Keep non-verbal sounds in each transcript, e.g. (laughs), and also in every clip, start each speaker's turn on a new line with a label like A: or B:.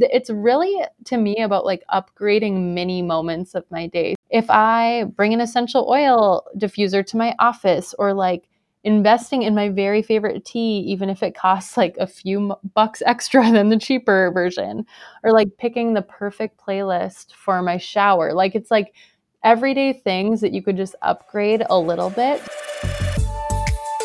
A: it's really to me about like upgrading mini moments of my day. If I bring an essential oil diffuser to my office or like investing in my very favorite tea, even if it costs like a few bucks extra than the cheaper version, or like picking the perfect playlist for my shower. Like it's like everyday things that you could just upgrade a little bit.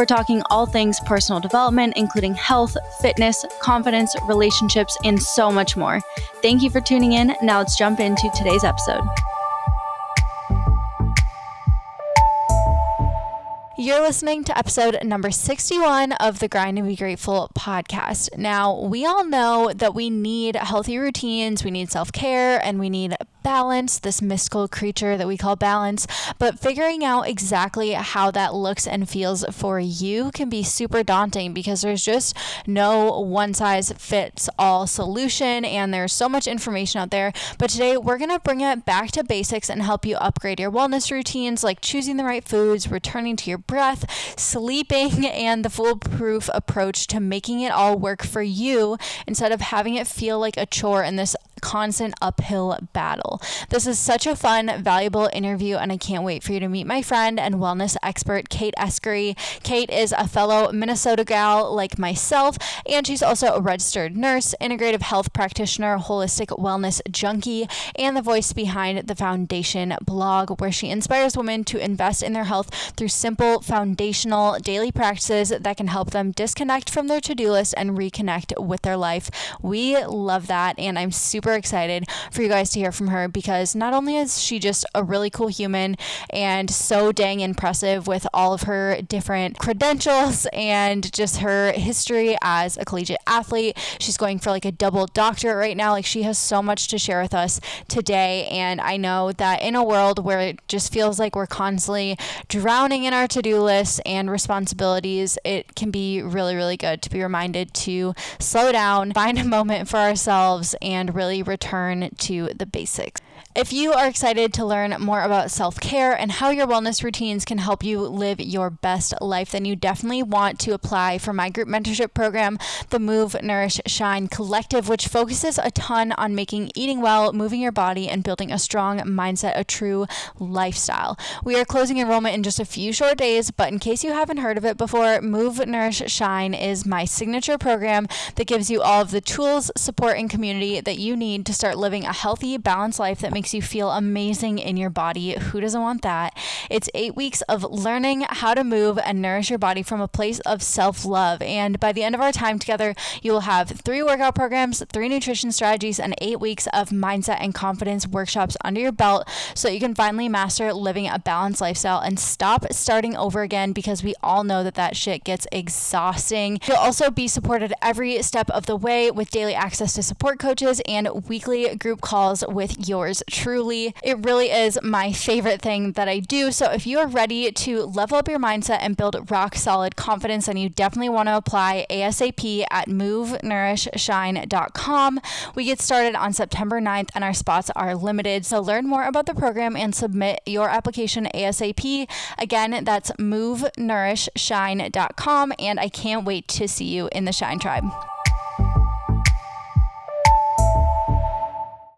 B: We're talking all things personal development, including health, fitness, confidence, relationships, and so much more. Thank you for tuning in. Now let's jump into today's episode. You're listening to episode number 61 of the Grind and Be Grateful podcast. Now, we all know that we need healthy routines, we need self care, and we need balance, this mystical creature that we call balance. But figuring out exactly how that looks and feels for you can be super daunting because there's just no one size fits all solution, and there's so much information out there. But today, we're going to bring it back to basics and help you upgrade your wellness routines like choosing the right foods, returning to your breath, sleeping, and the foolproof approach to making it all work for you instead of having it feel like a chore in this constant uphill battle. This is such a fun, valuable interview, and I can't wait for you to meet my friend and wellness expert, Kate Eskuri. Kate is a fellow Minnesota gal like myself, and she's also a registered nurse, integrative health practitioner, holistic wellness junkie, and the voice behind the Foundation blog, where she inspires women to invest in their health through simple, foundational daily practices that can help them disconnect from their to do list and reconnect with their life. We love that, and I'm super excited for you guys to hear from her because not only is she just a really cool human and so dang impressive with all of her different credentials and just her history as a collegiate athlete, she's going for like a double doctorate right now. Like she has so much to share with us today. And I know that in a world where it just feels like we're constantly drowning in our to do lists and responsibilities, it can be really, really good to be reminded to slow down, (laughs) find a moment for ourselves, and really return to the basics. If you are excited to learn more about self care and how your wellness routines can help you live your best life, then you definitely want to apply for my group mentorship program, the Move, Nourish, Shine Collective, which focuses a ton on making eating well, moving your body, and building a strong mindset, a true lifestyle. We are closing enrollment in just a few short days, but in case you haven't heard of it before, Move, Nourish, Shine is my signature program that gives you all of the tools, support, and community that you need to start living a healthy, balanced life that makes makes you feel amazing in your body. Who doesn't want that? It's eight weeks of learning how to move and nourish your body from a place of self love. And by the end of our time together, you will have three workout programs, three nutrition strategies, and eight weeks of mindset and confidence workshops under your belt so you can finally master living a balanced lifestyle and stop starting over again because we all know that that shit gets exhausting. You'll also be supported every step of the way with daily access to support coaches and weekly group calls with yours truly. It really is my favorite thing that I do. So if you are ready to level up your mindset and build rock solid confidence, then you definitely want to apply ASAP at movenourishshine.com. We get started on September 9th and our spots are limited. So learn more about the program and submit your application ASAP. Again, that's movenourishshine.com and I can't wait to see you in the Shine Tribe.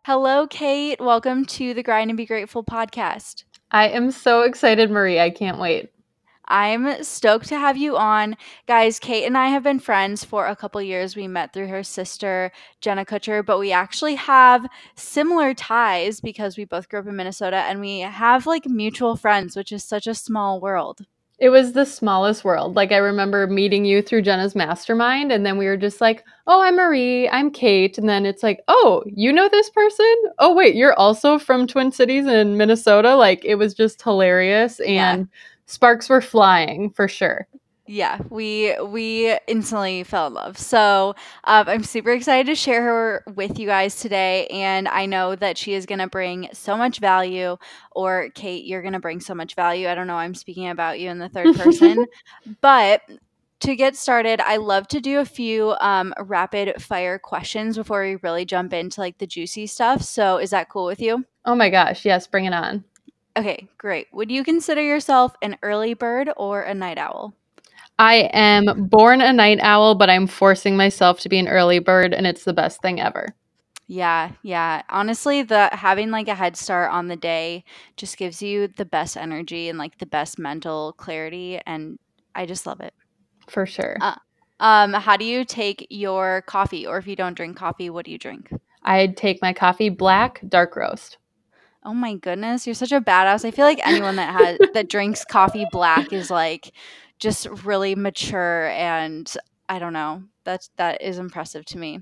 B: Hello, Kate. Welcome to the Grind and Be Grateful podcast.
A: I am so excited, Marie. I can't wait.
B: I'm stoked to have you on. Guys, Kate and I have been friends for a couple years. We met through her sister, Jenna Kutcher, but we actually have similar ties because we both grew up in Minnesota and we have like mutual friends, which is such a small world.
A: It was the smallest world. Like I remember meeting you through Jenna's mastermind and then we were just like, "Oh, I'm Marie, I'm Kate." And then it's like, "Oh, you know this person? Oh, wait, you're also from Twin Cities in Minnesota?" Like it was just hilarious and yeah. sparks were flying for sure.
B: Yeah, we we instantly fell in love. So um, I'm super excited to share her with you guys today, and I know that she is gonna bring so much value. Or Kate, you're gonna bring so much value. I don't know. I'm speaking about you in the third person, (laughs) but to get started, I love to do a few um, rapid fire questions before we really jump into like the juicy stuff. So is that cool with you?
A: Oh my gosh, yes, bring it on.
B: Okay, great. Would you consider yourself an early bird or a night owl?
A: I am born a night owl, but I'm forcing myself to be an early bird, and it's the best thing ever.
B: Yeah, yeah. Honestly, the having like a head start on the day just gives you the best energy and like the best mental clarity, and I just love it.
A: For sure.
B: Uh, um, how do you take your coffee, or if you don't drink coffee, what do you drink?
A: I'd take my coffee black, dark roast.
B: Oh my goodness, you're such a badass. I feel like anyone that has that drinks coffee black is like just really mature and I don't know. That's that is impressive to me.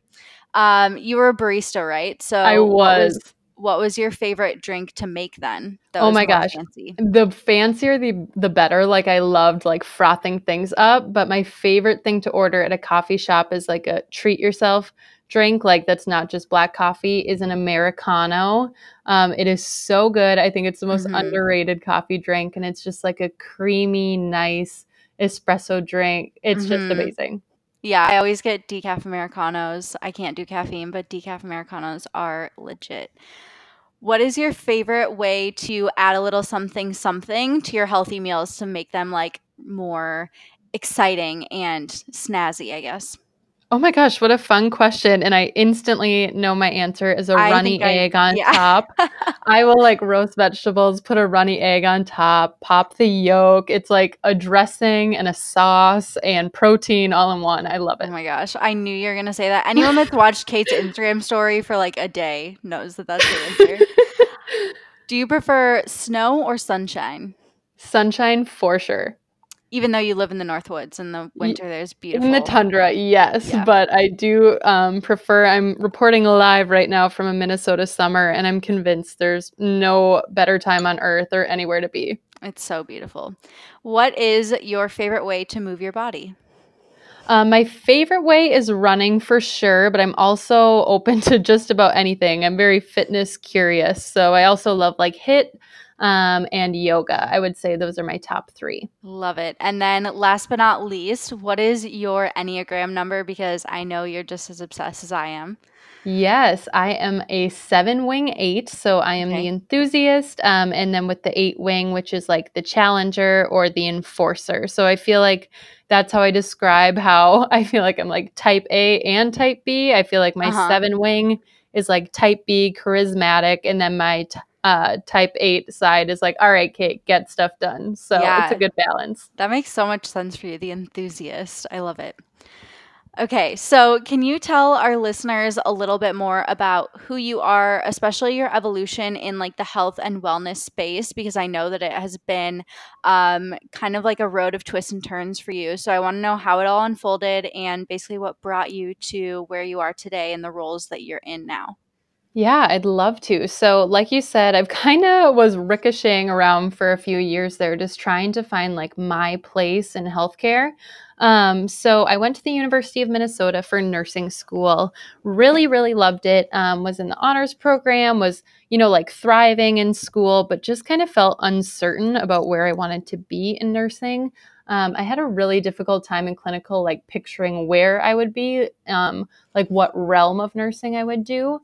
B: Um, you were a barista, right? So
A: I
B: what
A: was.
B: was what was your favorite drink to make then?
A: Oh
B: was
A: my gosh.
B: fancy.
A: The fancier the the better. Like I loved like frothing things up, but my favorite thing to order at a coffee shop is like a treat yourself drink like that's not just black coffee is an americano. Um, it is so good. I think it's the most
B: Mhm.
A: underrated coffee drink and it's just like a creamy nice espresso drink. It's just
B: Mhm.
A: amazing.
B: Yeah, I always get decaf americanos. I can't do caffeine, but decaf americanos are legit. What is your favorite way to add a little something something to your healthy meals to make them like more exciting and snazzy, I guess?
A: Oh my gosh, what a fun question, and I instantly know my answer is a
B: I
A: runny
B: think I
A: egg on
B: yeah.
A: top. (laughs) I will, like, roast vegetables, put a runny egg on top, pop the yolk. It's like a dressing and a sauce and protein all in one. I love it.
B: Oh
A: it.
B: my gosh, I knew you were gonna say that. Anyone that's watched Kate's Instagram story for like a day knows that that's the answer. (laughs) Do you prefer snow or sunshine?
A: Sunshine for sure.
B: Even though you live in the Northwoods in the winter, there's beautiful.
A: in the tundra, yes,
B: Yeah.
A: but I do, um, prefer I'm reporting live right now from a Minnesota summer, and I'm convinced there's no better time on earth or anywhere to be.
B: It's so beautiful. What is your favorite way to move your body?
A: Um, my favorite way is running for sure, but I'm also open (laughs) to just about anything. I'm very fitness curious, so I also love like HIIT um, and yoga. I would say those are my top three.
B: Love it. And then last but not least, what is your Enneagram number? Because I know you're just as obsessed as I am.
A: Yes, I am a seven wing eight, so I am the enthusiast, um, and then with the eight wing, which is like the challenger or the enforcer. So I feel like that's how I describe how (laughs) I feel like I'm like type A and type B. I feel like my
B: Uh-huh.
A: seven wing is like type B, charismatic, and then my t- uh, type eight side is like, all right, Kate, get stuff done. So it's a good balance.
B: that makes so much sense for you, the enthusiast. I love it. Okay, so can you tell our listeners a little bit more about who you are, especially your evolution in like the health and wellness space? Because I know that it has been um, kind of like a road of twists and turns for you. So I want to know how it all unfolded and basically what brought you to where you are today and the roles that you're in now.
A: Yeah, I'd love to. So, like you said, I've (laughs) kind of was ricocheting around for a few years there, just trying to find like my place in healthcare. Um, so I went to the University of Minnesota for nursing school. Really, really loved it. Um, was in the honors program. Was you know like thriving in school, but just kind of felt uncertain about where I wanted to be in nursing. Um, I had a really difficult time in clinical, like picturing where I would be, um, like what realm of nursing I would do.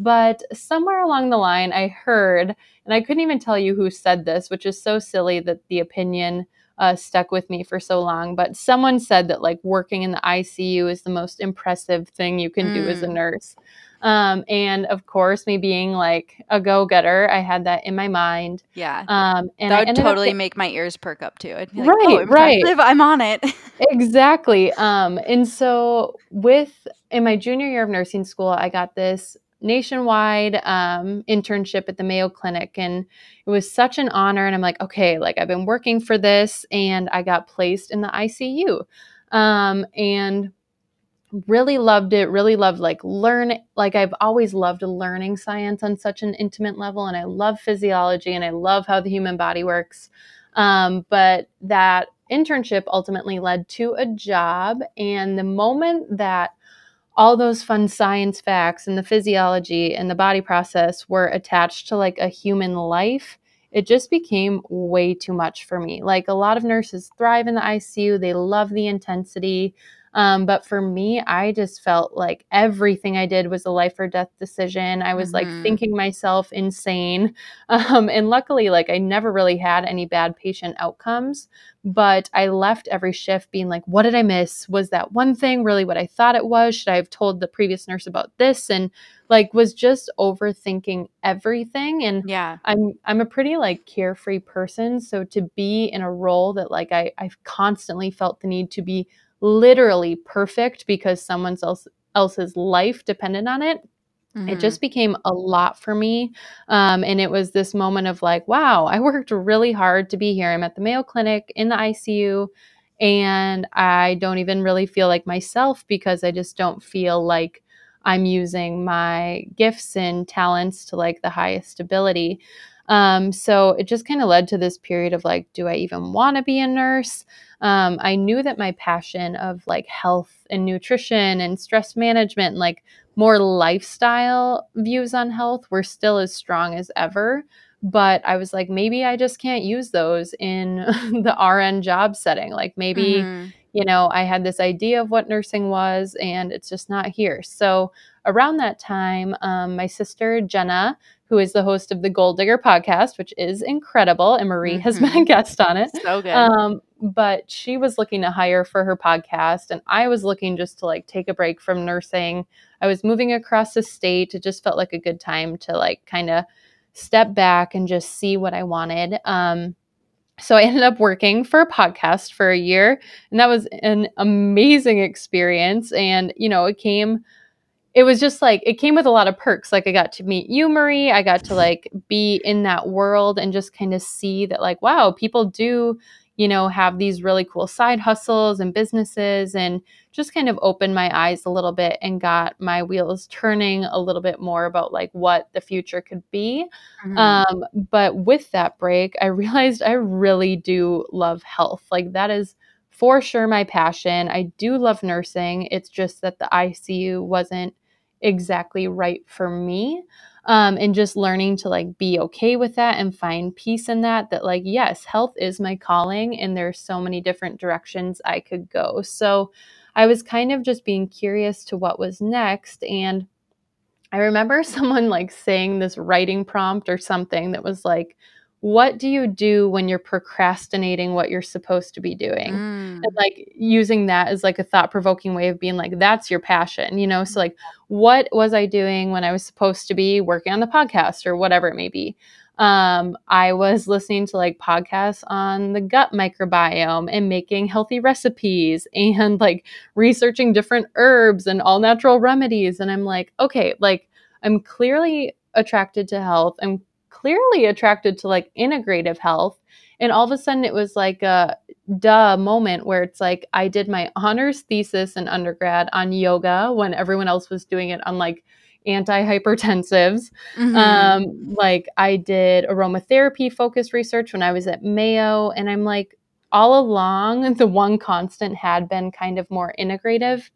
A: But somewhere along the line, I heard, and I couldn't even tell you who said this, which is so silly that the opinion uh, stuck with me for so long. But someone said that like working in the ICU is the most impressive thing you can do as a
B: Mm.
A: nurse. Um, and of course, me being like a go getter, I had that in my mind.
B: Yeah,
A: Um, and
B: that would totally make my ears perk up too. I'd be like, oh,
A: Right, right.
B: impressive. I'm on it. (laughs)
A: Exactly. Um, and so with in my junior year of nursing school, I got this nationwide um, internship at the Mayo Clinic, and it was such an honor. And I'm like, okay, like I've been working for this, and I got placed in the ICU, um, and really loved it. Really loved like learn like I've always loved learning science on such an intimate level, and I love physiology, and I love how the human body works. Um, but that internship ultimately led to a job. And the moment that all those fun science facts and the physiology and the body process were attached to like a human life, it just became way too much for me. Like a lot of nurses thrive in the ICU, they love the intensity. Um, but for me, I just felt like everything I did was a life or death decision. I was mm-hmm. like thinking myself insane. (laughs) Um, and luckily, like I never really had any bad patient outcomes. But I left every shift being like, what did I miss? Was that one thing really what I thought it was? Should I have told the previous nurse about this? And like was just overthinking everything. And
B: yeah,
A: I'm I'm a pretty like carefree person. So to be in a role that like I, I've constantly felt the need to be literally perfect because someone else else's life depended on it Mm-hmm. It just became a lot for me. Um, and it was this moment of like, wow, I (laughs) worked really hard to be here. I'm at the Mayo Clinic in the ICU, and I don't even really feel like myself because I just don't feel like I'm using my gifts and talents to like the highest ability. Um, so it just kind of led to this period of like, do I even want to be a nurse? Um, I knew that my passion of like health and nutrition and stress management and like more lifestyle views on health were still as strong as ever. But I was like, maybe I just can't use those in (laughs) the RN job setting. Like maybe, mm-hmm. You know, I had this idea of what nursing was and it's just not here. So around that time, um, my sister Jenna, who is the host of the Goal Digger podcast, which is incredible. And Marie mm-hmm. has been a mm-hmm. guest on it.
B: So good. Um,
A: but she was looking to hire for her podcast, and I was looking just to like take a break from nursing. I was moving across the state. It just felt like a good time to like kind of step back and just see what I wanted. Um, so I ended up working for a podcast for a year, and that was an amazing experience. And, you know, it came it was just like it came with a lot of perks like i got to meet you marie i got to like be in that world and just kind of see that like wow people do you know have these really cool side hustles and businesses and just kind of opened my eyes a little bit and got my wheels turning a little bit more about like what the future could be. Mm-hmm. um, but with that break i (laughs) realized i really do love health. Like that is for sure my passion. I do love nursing. It's just that the icu wasn't exactly right for me um, and just learning to like be okay with that and find peace in that that like yes health is my calling and there's so many different directions i could go. So i was kind of just being curious to what was next and i remember (laughs) someone like saying this writing prompt or something that was like what do you do when you're procrastinating what you're supposed to be doing? Mm. and like using that as like a thought provoking way of being like that's your passion you know? So like what was i doing when i was supposed to be working on the podcast or whatever it may be? Um, i was listening to like podcasts on the gut microbiome and making healthy recipes (laughs) and like researching different herbs and all natural remedies and i'm like okay like i'm clearly attracted to health. I'm clearly attracted to like integrative health. And all of a sudden it was like a duh moment where it's like I did my honors thesis in undergrad on yoga when everyone else was doing it on like antihypertensives. Mm-hmm. Um, like I did aromatherapy focused research when I was at Mayo. And I'm like, all along, the one constant had been kind of more integrative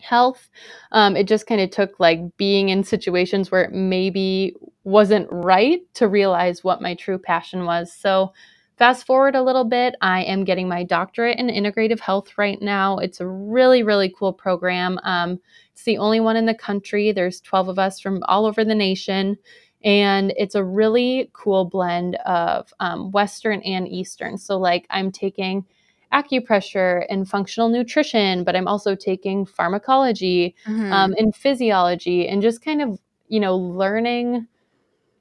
A: health. Um, it just kind of took like being in situations where it maybe wasn't right to realize what my true passion was. So, fast forward a little bit, I am getting my doctorate in integrative health right now. It's a really, really cool program. Um, it's the only one in the country. There's 12 of us from all over the nation. And it's a really cool blend of um, Western and Eastern. So, like, I'm taking acupressure and functional nutrition, but I'm also taking pharmacology mm-hmm. um, and physiology and just kind of, you know, learning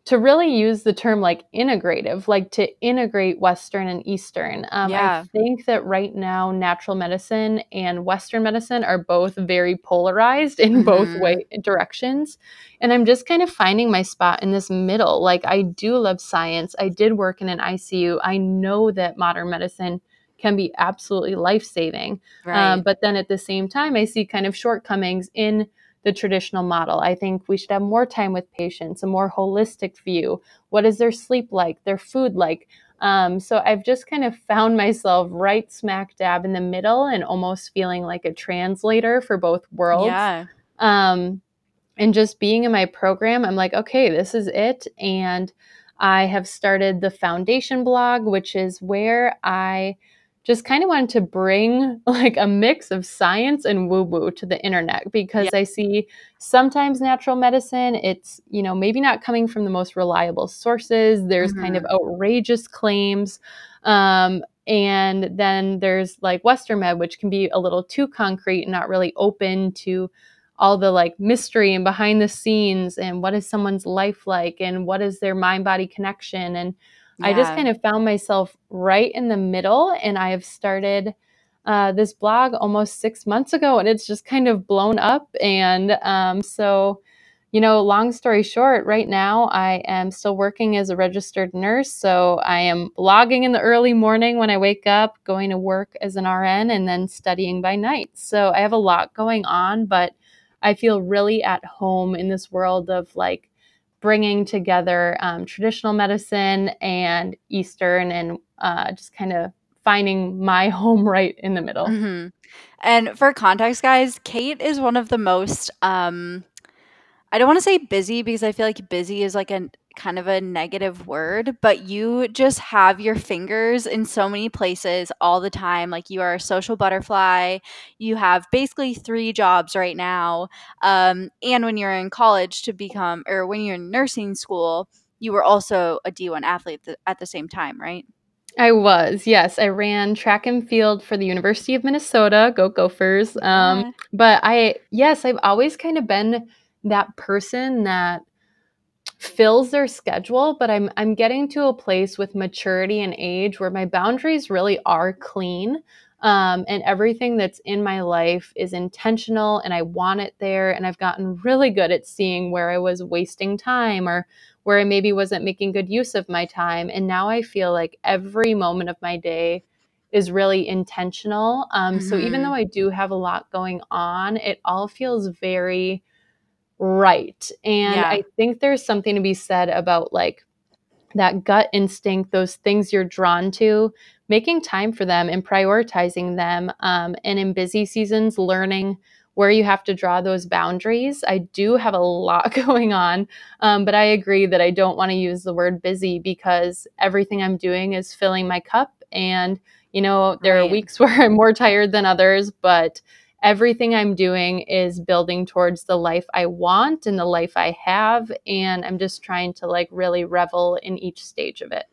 A: to really use the term like integrative, like to integrate Western and Eastern. Um, yeah. I think that right now, natural medicine and Western medicine are both very polarized in mm-hmm. both way directions. And I'm just kind of finding my spot in this middle. Like, I do love science. I did work in an ICU. I know that modern medicine can be absolutely life saving. Um, right. Um, but then at the same time, I see kind of shortcomings in the traditional model. I think we should have more time with patients, a more holistic view. What is their sleep like, their food like? Um, so I've just kind of found myself right smack dab in the middle and almost feeling like a translator for both worlds.
B: Yeah.
A: Um, and just being in my program, I'm like, okay, this is it. And I have started the foundation blog, which is where I just kind of wanted to bring like a mix of science and woo woo to the internet because I see sometimes natural medicine, it's, you know, maybe not coming from the most reliable sources. There's mm-hmm. kind of mm-hmm. outrageous claims. Um, and then there's like Western med, which can be a little too concrete and not really open to all the like mystery and behind the scenes and what is someone's life like and what is their mind body connection and yeah. i just kind of found myself right in the middle and i have started uh, this blog almost six months ago and it's just kind of blown up and um, so you know long story short right now i am still working as a registered nurse so i am blogging in the early morning when i wake up going to work as an rn and then studying by night so i have a lot going on but I feel really at home in this world of like bringing together um, traditional medicine and Eastern and uh, just kind of finding my (laughs) home right in the middle.
B: Mm-hmm. And for context, guys, Kate is one of the most, um, I don't want to say busy because I feel like busy is like an kind of a negative word, but you just have your fingers in so many places all the time. Like you are a social butterfly. You have basically three jobs right now. Um, and when you're in college to become, or when you're in nursing school, you were also a D1 athlete th- at the same time, right?
A: I was, yes. I ran track and field for the University of Minnesota. Go Gophers. Um, yeah. But I, yes, I've always kind of been that person that fills their schedule, but I'm I'm getting to a place with maturity and age where my boundaries really are clean. Um, and everything that's in my life is intentional and I want it there. And I've gotten really good at seeing where I was wasting time or where I maybe wasn't making good use of my time. And now I feel like every moment of my day is really intentional. Um, mm-hmm. So even mm-hmm. though I do have a lot going on, it all feels very right. And yeah. I think there's something to be said about like that gut instinct, those things you're drawn to, making time for them and prioritizing them. Um, and in busy seasons, learning where you have to draw those boundaries. I do have a lot (laughs) going on, um, but I agree that I don't want to use the word busy because everything I'm doing is filling my cup. And, you know, there right. are weeks (laughs) where I'm more tired than others, but everything I'm doing is building towards the life I want and the life I have. And I'm just trying to like really revel in each stage of it.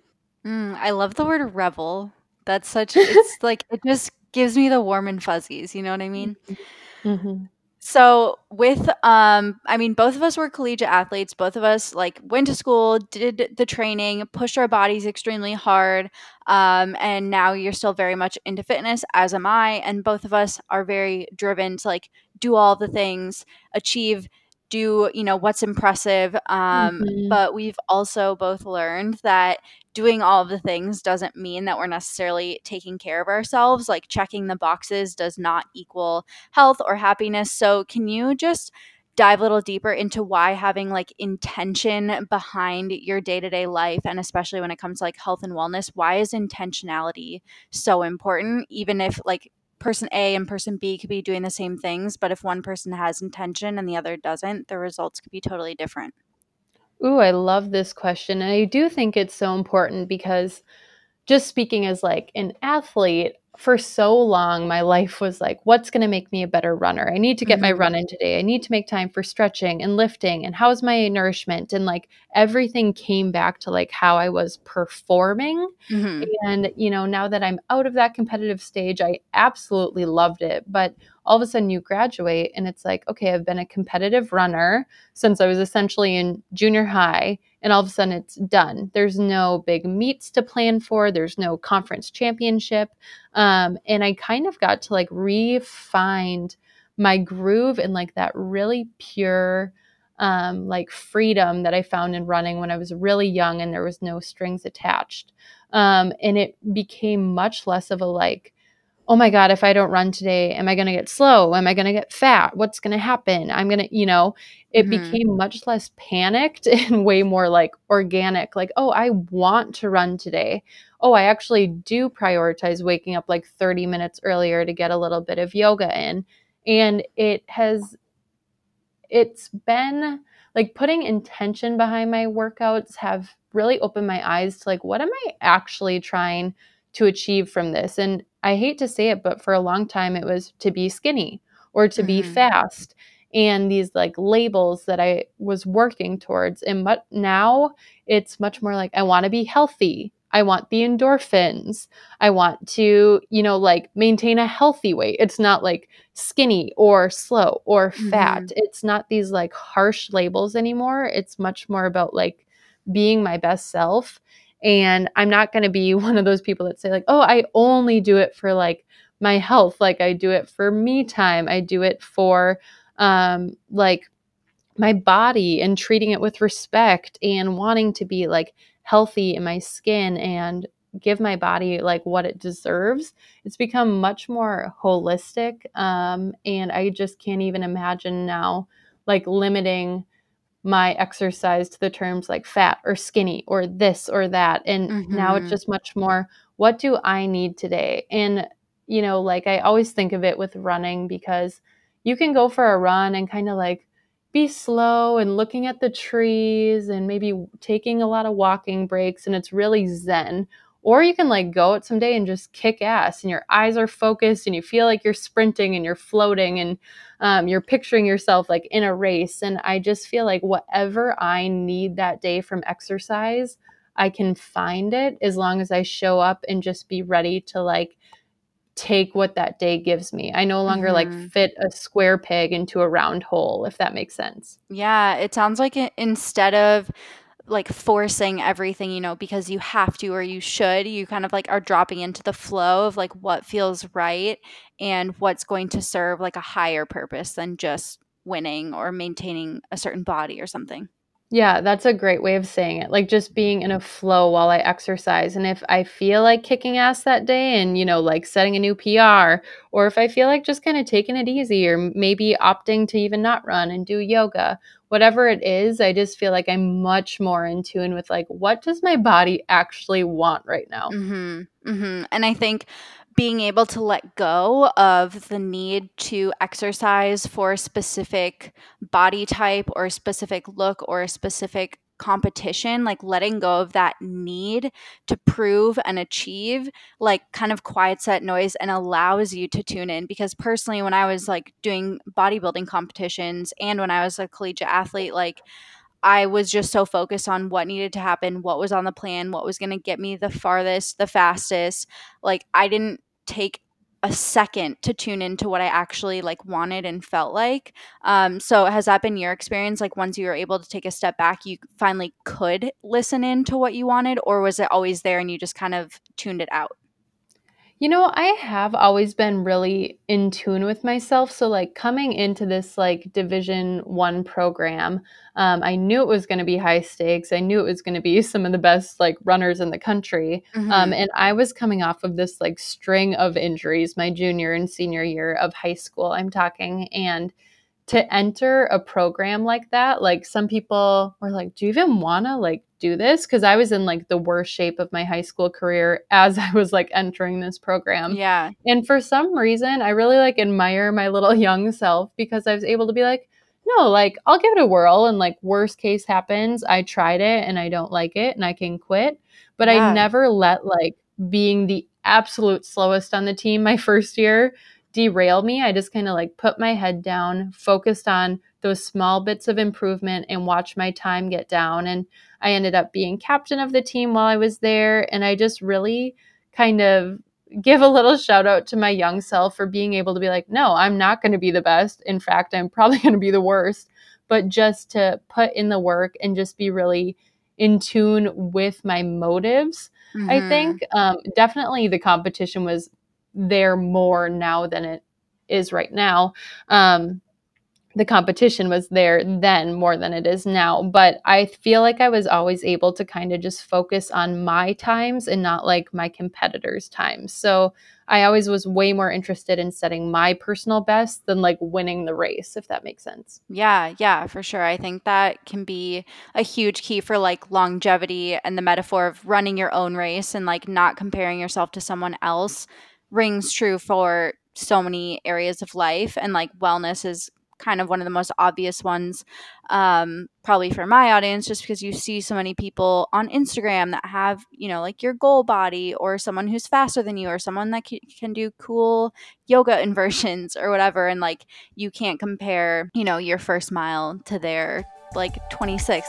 B: Mm, I love the word revel. That's such, (laughs) it's like, it just gives me the warm and fuzzies. You know what I mean? Mm-hmm. So with um I mean both of us were collegiate athletes. Both of us like went to school, did the training, pushed our bodies extremely hard. Um and now you're still very much into fitness as am I and both of us are very driven to like do all the things, achieve do you know what's impressive um, mm-hmm. but we've also both learned that doing all the things doesn't mean that we're necessarily taking care of ourselves like checking the boxes does not equal health or happiness so can you just dive a little deeper into why having like intention behind your day-to-day life and especially when it comes to like health and wellness why is intentionality so important even if like person A and person B could be doing the same things, but if one person has intention and the other doesn't, the results could be totally different.
A: Ooh, I love this question. And I do think it's so important because just speaking as like an athlete, for so long my life was like what's going to make me a better runner? I need to get mm-hmm. my run in today. I need to make time for stretching and lifting and how's my nourishment? And like everything came back to like how i was performing. Mm-hmm. and you know now that i'm out of that competitive stage i absolutely loved it. But all of a sudden you graduate and it's like okay i've been a competitive runner since i was essentially in junior high and all of a sudden it's done. There's no big meets to plan for, there's no conference championship. Um, and I kind of got to like re-find my groove and like that really pure um, like freedom that I found in running when I was really young and there was no strings attached. Um, and it became much less of a like, oh my God, if I don't run today, am I going to get slow? Am I going to get fat? What's going to happen? I'm going to, you know, it
B: Mhm.
A: became much less panicked (laughs) and way more like organic. Like, oh, I want to run today. Oh, I actually do prioritize waking up like 30 minutes earlier to get a little bit of yoga in. And it has, it's been like putting intention behind my workouts have really opened my eyes to like, what am I actually trying to achieve from this? And I hate to say it, but for a long time it was to be skinny or to be
B: Mhm.
A: fast and these like labels that I was working towards. And but now it's much more like I want to be healthy. I want the endorphins. I want to, you know, like maintain a healthy weight. It's not like skinny or slow or fat.
B: Mhm.
A: It's not these like harsh labels anymore. It's much more about like being my best self. And I'm not going to be (laughs) one of those people that say, like, oh, I only do it for like my health. Like, I do it for me time. I do it for um, like my body and treating it with respect and wanting to be like healthy in my skin and give my body like what it deserves it's become much more holistic um, and i just can't even imagine now like limiting my exercise to the terms like fat or skinny or this or that. And now it's
B: Mhm.
A: just much more what do I need today? And, you know, like I always think of it with running because you can go for a run and kind of like be slow and looking at the trees and maybe taking a lot of walking breaks and it's really zen. Or you can like go out someday and just kick ass and your eyes are focused and you feel like you're sprinting and you're floating and um, you're picturing yourself like in a race. And i just feel like whatever i need that day from exercise i can find it as long as i show up and just be ready to like take what that day gives me. I no longer like
B: Mhm.
A: fit a square peg into a round hole if that makes sense.
B: Yeah, it sounds like i instead of, like, forcing everything, you know, because you have to or you should, you kind of, like, are dropping into the flow of, like, what feels right and what's going to serve, like, a higher purpose than just winning or maintaining a certain body or something.
A: Yeah, that's a great way of saying it. Like just being in a flow while I exercise. And if I feel like kicking ass that day and, you know, like setting a new PR, or if I feel like just kind of taking it easy, or maybe opting to even not run and do yoga, whatever it is, I just feel like I'm much more in tune with like, what does my body actually want right now?
B: Mm-hmm, mm-hmm. and I think being able to let go of the need to exercise for a specific body type or a specific look or a specific competition, like, letting go of that need to prove and achieve, like, kind of quiets that noise and allows you to tune in, because personally, when I was, like, doing bodybuilding competitions and when I was a collegiate athlete, like, I was just so focused on what needed to happen, what was on the plan, what was gonna get me the farthest, the fastest. Like, I didn't take a second to tune into what I actually, like, wanted and felt like. Um, so has that been your experience? Like, once you were able to take a step back, you finally could listen in to what you wanted, or was it always there and you just kind of tuned it out?
A: You know, I have always been really in tune with myself. So, like coming into this like Division One program, um, I knew it was going to be high stakes. I knew it was going to be (laughs) some of the best like runners in the country. Um,
B: Mhm.
A: and I was coming off of this like string of injuries my junior and senior year of high school. I'm talking, and to enter a program like that, like some people were like, "Do you even want to like do this?" Cuz I was in like the worst shape of my high school career (laughs) as I was like entering this program.
B: Yeah.
A: And for some reason, I really like admire my little (laughs) young self because I was able to be like, "No, like I'll give it a whirl and like worst case happens, I tried it and I don't like it and I can quit." But I never let like being the absolute slowest on the team my (laughs) first year derail me. I just kind of like put my head down, focused on those small bits of improvement and watch my time get down. And I ended up being captain of the team while I was there. And I just really kind of give a little shout out to my young self for being able to be like, no, I'm not going to be the best. In fact, I'm (laughs) probably going to be the worst. But just to put in the work and just be really in tune with my motives. I
B: Mhm.
A: think um, definitely the competition was there more now than it is right now. Um, the competition was there then more than it is now. But I feel like I was always able to kind of just focus on my times and not like my competitors' times. So I always was way more interested in setting my personal best than like winning the race, if that makes sense.
B: Yeah, yeah, for sure. I think that can be a huge key for like longevity and the metaphor of running your own race and like not comparing yourself to someone else rings true for so many areas of life and like wellness is kind of one of the most obvious ones, um, probably for my audience, just because you see so many people on Instagram that have, you know, like your goal body or someone who's faster than you or someone that c- can do cool yoga (laughs) inversions or whatever. And like you can't compare, you know, your first mile to their like 26.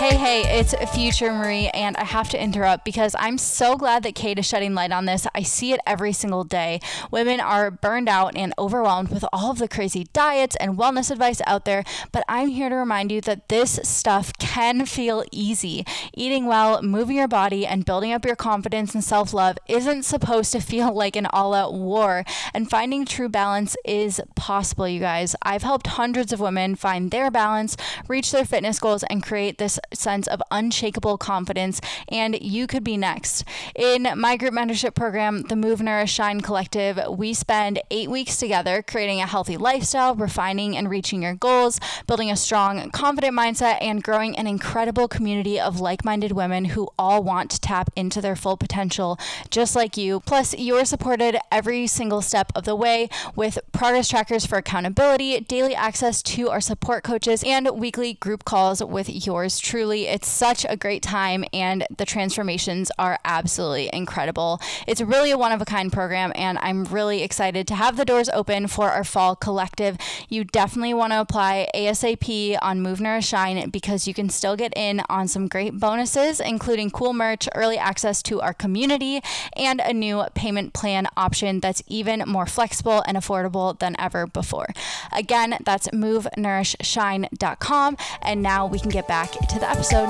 B: Hey, hey, it's Future Marie, and I have to interrupt because I'm so glad that Kate is shedding light on this. I see it every single day. Women are burned out and overwhelmed with all of the crazy diets and wellness advice out there, but I'm here to remind you that this stuff can feel easy. Eating well, moving your body, and building up your confidence and self love isn't supposed to feel (laughs) like an all out war, and finding true balance is possible, you guys. I've helped hundreds of women find their balance, reach their fitness goals, and create this sense of unshakable confidence, and you could be next. In my group mentorship program, the Move Nourish Shine Collective, we spend eight weeks together creating a healthy lifestyle, refining and reaching your goals, building a strong, confident mindset, and growing an incredible community of like minded women who all want to tap into their full potential, just like you. Plus, you're supported every single step of the way with progress trackers for accountability, daily access to our support coaches, and weekly group calls with yours truly truly, it's such a great time, and the transformations are absolutely incredible. It's really a one of a kind program, and I'm really excited to have the doors open for our fall collective. You definitely want to apply ASAP on Move Nourish Shine because you can still get in on some great bonuses, including cool merch, early access to our community, and a new payment plan option that's even more flexible and affordable than ever before. Again, that's movenourishshine.com. And now we can get back to the episode.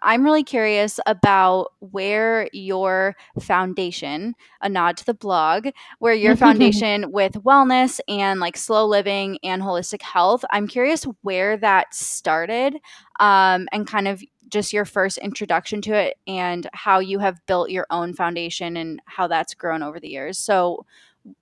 B: I'm really curious about where your foundation, a nod to the blog, where your (laughs) foundation with wellness and like slow living and holistic health, I'm curious where that started um, and kind of just your first introduction to it and how you have built your own foundation and how that's grown over the years. So,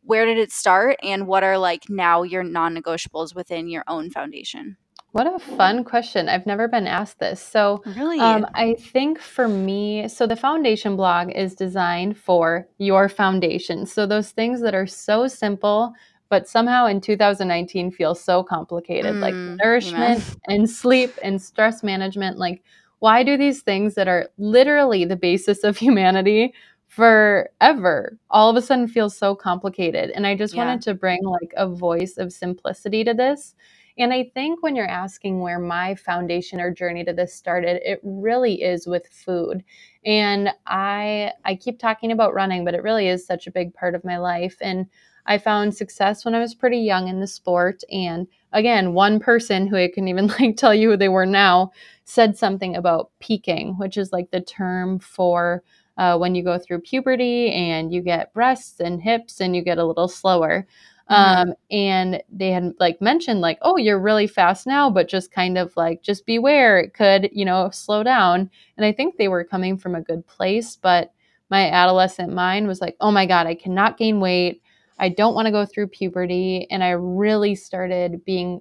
B: where did it start and what are like now your non-negotiables within your own foundation
A: what a fun question. I've never been asked this. So,
B: really,
A: um, I think for me, so the foundation blog is designed for your foundation. So, those things that are so simple, but somehow in 2019 feel so complicated, mm, like nourishment and sleep and stress management. Like, why do these things that are literally the basis of (laughs) humanity forever all of a sudden feels so complicated. And i just yeah. wanted to bring like a voice of simplicity to this. And i think when you're asking where my foundation or journey to this started it really is with food. And i i keep talking about running but it really is such a big part of my life. And i found success when i was pretty young in the sport. And again one person who i can even (laughs) like tell you who they were now said something about peaking which is like the term for uh, when you go through puberty and you get breasts and hips and you get a little slower. Mm-hmm. Um, and they had like mentioned like, oh, you're really fast now, but just kind of like, just beware, it could, you know, slow down. And I think they were coming from a good place, but my adolescent mind was like, oh my God, I cannot gain weight. I don't want to go through puberty. And I really started being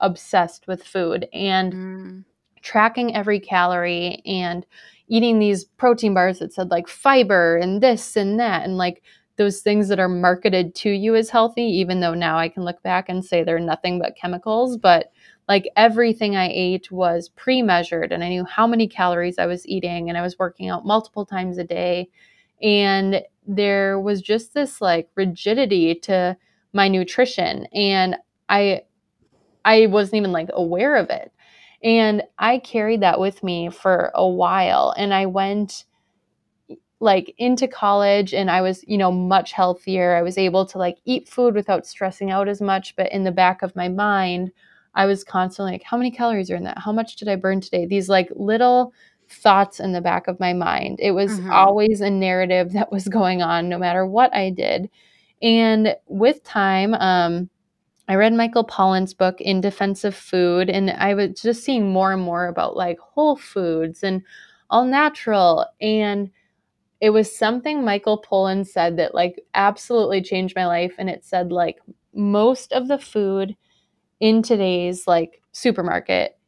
A: obsessed with food and mm. tracking every calorie and eating these protein bars that said like fiber and this and that and like those things that are marketed to you as healthy even though now I can look back and say they're nothing but chemicals. But like everything I ate was pre-measured and I knew how many calories I was eating and I was working out multiple times a day. And there was just this like rigidity to my nutrition and I I wasn't even like aware of it and I carried that with me for a while. And I went like into college and I was, you know, much healthier. I was able to like eat food without stressing out as much. But in the back of my mind, I was constantly like, how many calories are in that? How much did I burn today? These like little thoughts in the back of my mind. It was
B: Mhm.
A: always a narrative that was going on no matter what I did. And with time, um, I read Michael Pollan's book in Defense of Food, and I was just seeing more and more about like whole foods and all natural. And it was something Michael Pollan said that like absolutely changed my life. And it said like most of the food in today's like supermarket,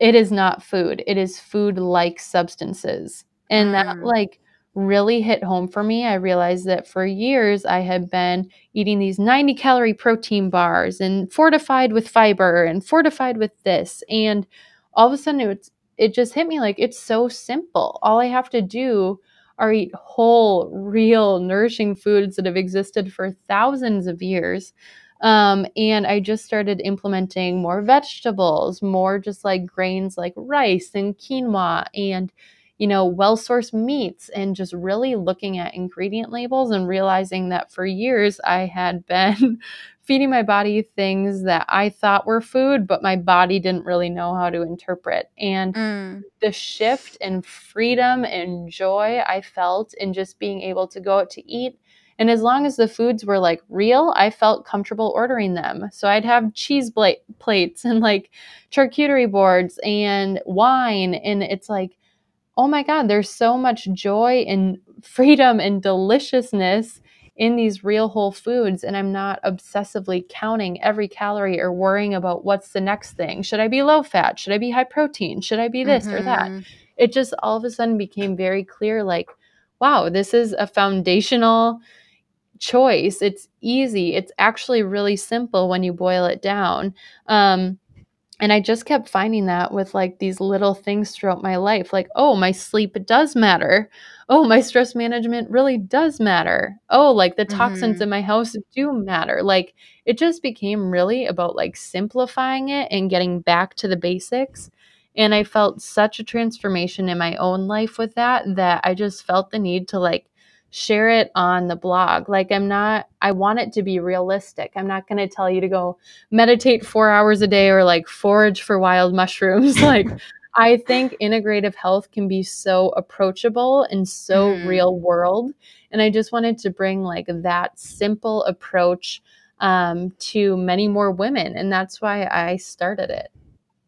A: it is not food. It is food like substances. And that
B: Mm.
A: like really hit home for me. I realized that for years I had been eating these 90 calorie protein bars and fortified with fiber and fortified with this. And all of a sudden it, it just hit me like it's so simple. All I have to do are eat whole, real, nourishing foods that have existed for thousands of years. Um, and I just started implementing more vegetables, more just like grains like rice and quinoa and you know, well sourced meats and just really looking at ingredient labels and realizing that for years I had been (laughs) feeding my body things that I thought were food, but my body didn't really know how to interpret. And
B: Mm.
A: the shift in freedom and joy I felt in just being able to go out to eat. And as long as the foods were like real, I felt comfortable ordering them. So I'd have cheese bla- plates and like charcuterie boards and wine. And it's like, oh my God, there's so much joy and freedom and deliciousness in these real whole foods. And I'm not obsessively counting every calorie or worrying about what's the next thing. Should I be low fat? Should I be high protein? Should I be this or that?
B: Mhm.
A: It just all of a sudden became very clear like, wow, this is a foundational choice. It's easy. It's actually really simple when you boil it down. Um, and I just kept finding that with like these little things throughout my life. Like, oh, my sleep does matter. Oh, my stress management really does matter. Oh, like the toxins
B: Mhm.
A: in my house do matter. Like, it just became really about like simplifying it and getting back to the basics. And I felt such a transformation in my own life with that that I just felt the need to like share it on the blog. Like, I'm not, I want it to be realistic. I'm not going to tell you to go meditate four hours a day or like forage for wild mushrooms. (laughs) like, I think integrative health can be so approachable and so
B: Mhm.
A: real world. And I just wanted to bring like that simple approach um, to many more women. And that's why I started it.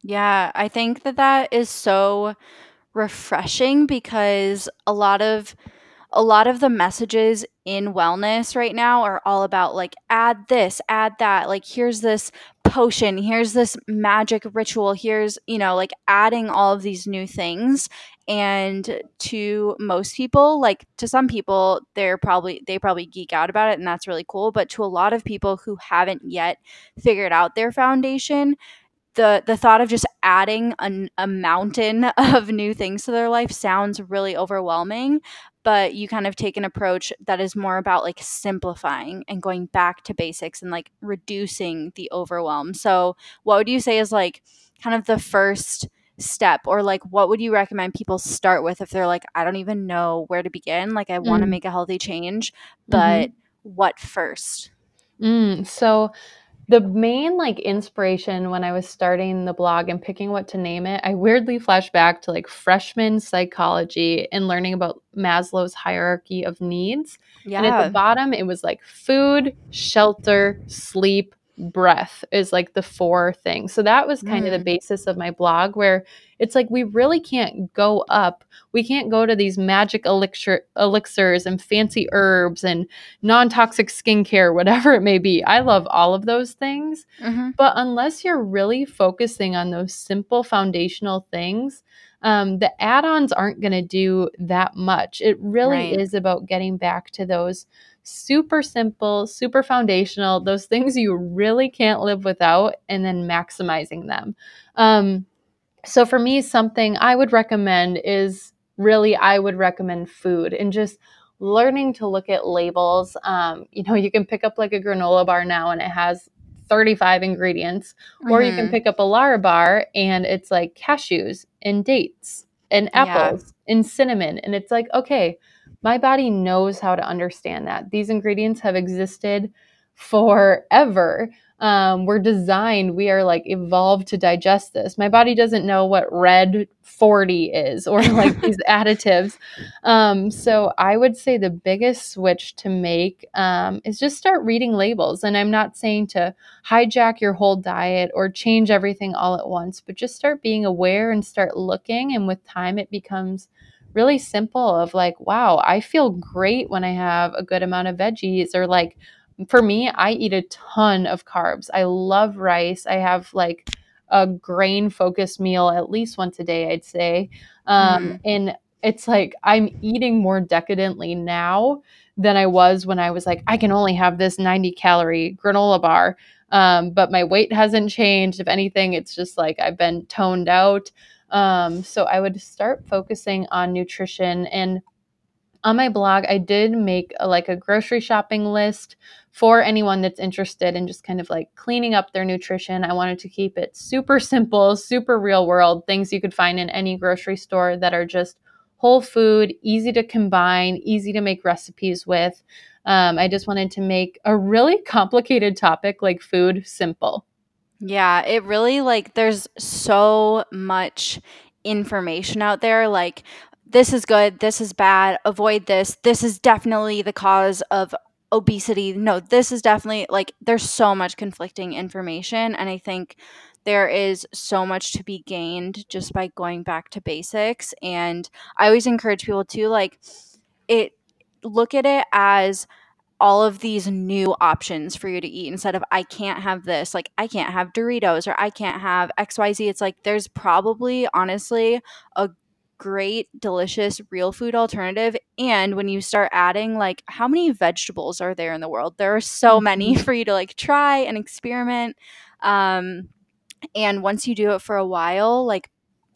B: Yeah, I think that that is so refreshing because a lot of a lot of the messages in wellness right now are all about like add this, add that, like here's this potion, here's this magic ritual, here's, you know, like adding all of these new things. And to most people, like to some people, they're probably they probably geek out about it and that's really cool, but to a lot of people who haven't yet figured out their foundation, the the thought of just adding an, a mountain (laughs) of new things to their life sounds really overwhelming but you kind of take an approach that is more about like simplifying and going back to basics and like reducing the overwhelm so what would you say is like kind of the first step or like what would you recommend people start with if they're like i don't even know where to begin like i want to
A: Mm.
B: make a healthy change
A: Mhm.
B: but what first
A: Mm, so the main like inspiration when I was starting the blog and picking what to name it, I weirdly flashed back to like freshman psychology and learning about Maslow's hierarchy of needs. Yeah. And at the bottom, it was like food, shelter, sleep, breath is like the four things. So that was kind of the
B: Mm.
A: basis of my blog, where it's like we really can't go up. We can't go to these magic elixir elixirs and fancy herbs and non-toxic skincare, whatever it may be. I love all of those things.
B: hmm
A: But unless you're really focusing on those simple foundational things, um, the add ons aren't going to do that much. It really
B: Right.
A: is about getting back to those super simple, super foundational, those things you really can't live without, and then maximizing them. Um, so for me, something I would recommend is really I would recommend food and just learning to look at labels. Um, you know, you can pick up like a granola bar now and it has 35 ingredients, or you can
B: Mhm.
A: pick up a Lara bar and it's like cashews and dates and
B: Yeah.
A: apples and cinnamon. And it's like, okay, my body knows how to understand that. These ingredients have existed forever. Um, we're designed, we are like evolved to digest this. My body doesn't know what red 40 is or (laughs) like these additives. Um, so I would say the biggest switch to make um, is just start reading labels. And I'm not saying to hijack your whole diet or change everything all at once, but just start being aware and start looking. And with time, it becomes really simple of like, wow, I feel great when I have a good amount of veggies or like, for me, I eat a ton of carbs. I love rice. I have like a grain focused meal at least once a day, I'd say. Um,
B: Mhm.
A: and it's like I'm eating more decadently now than I was when I was like, I can only have this 90 calorie granola bar. Um, but my weight hasn't changed. If anything, it's just like I've been toned out. Um, so I would start focusing on nutrition and on my blog, I did make a, like a grocery shopping list for anyone that's interested in just kind of like cleaning up their nutrition. I wanted to keep it super simple, super real world, things you could find in any grocery store that are just whole food, easy to combine, easy to make recipes with. Um, I just wanted to make a really (laughs) complicated topic like food simple.
B: Yeah, it really like there's so much information out there like this is good, this is bad, avoid this. This is definitely the cause of obesity. No, this is definitely like there's so much conflicting information and I think there is so much to be gained just by going back to basics and I always encourage people to like it look at it as all of these new options for you to eat instead of I can't have this, like I can't have Doritos or I can't have XYZ. It's like there's probably honestly a great, delicious, real food alternative. And when you start adding, like, how many vegetables are there in the world? There are so many
A: Mhm. (laughs)
B: for you to like try and experiment. Um, and once you do it for a while, like,